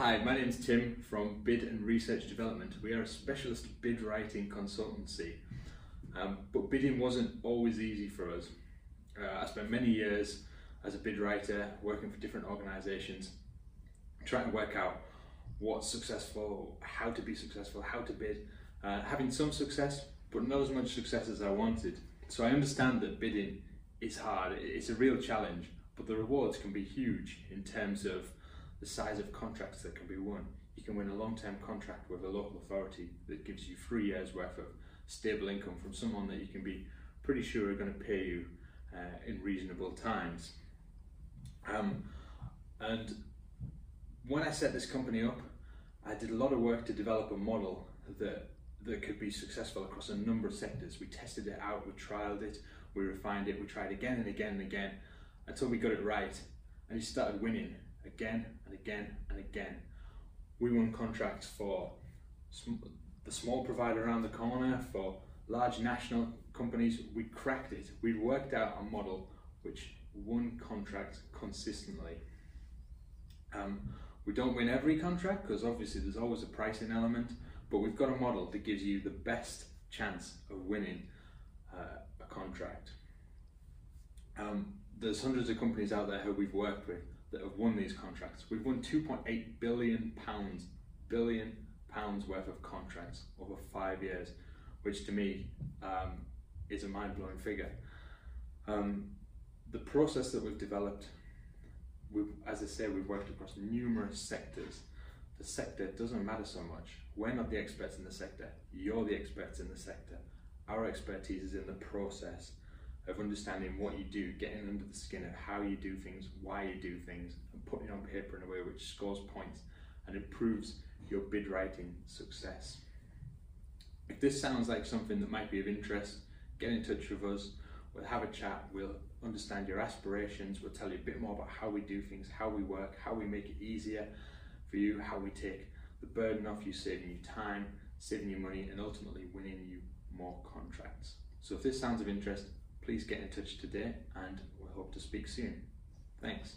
Hi, my name is Tim from Bid and Research Development. We are a specialist bid writing consultancy, um, but bidding wasn't always easy for us. Uh, I spent many years as a bid writer working for different organisations, trying to work out what's successful, how to be successful, how to bid, uh, having some success, but not as much success as I wanted. So I understand that bidding is hard, it's a real challenge, but the rewards can be huge in terms of the size of contracts that can be won. You can win a long-term contract with a local authority that gives you three years worth of stable income from someone that you can be pretty sure are going to pay you uh, in reasonable times. Um, and when I set this company up, I did a lot of work to develop a model that that could be successful across a number of sectors. We tested it out, we trialed it, we refined it, we tried again and again and again until we got it right and we started winning again and again and again. We won contracts for the small provider around the corner, for large national companies. We cracked it. We worked out a model which won contracts consistently. Um, we don't win every contract because obviously there's always a pricing element, but we've got a model that gives you the best chance of winning uh, a contract. Um, there's hundreds of companies out there who we've worked with that have won these contracts. We've won 2.8 billion pounds, billion pounds worth of contracts over five years, which to me um, is a mind-blowing figure. Um, the process that we've developed, we've, as I say, we've worked across numerous sectors. The sector doesn't matter so much. We're not the experts in the sector. You're the experts in the sector. Our expertise is in the process of understanding what you do, getting under the skin of how you do things, why you do things, and putting it on paper in a way which scores points and improves your bid writing success. If this sounds like something that might be of interest, get in touch with us. We'll have a chat. We'll understand your aspirations. We'll tell you a bit more about how we do things, how we work, how we make it easier for you, how we take the burden off you, saving you time, saving you money, and ultimately winning you more contracts. So if this sounds of interest, please get in touch today and we hope to speak soon. Thanks.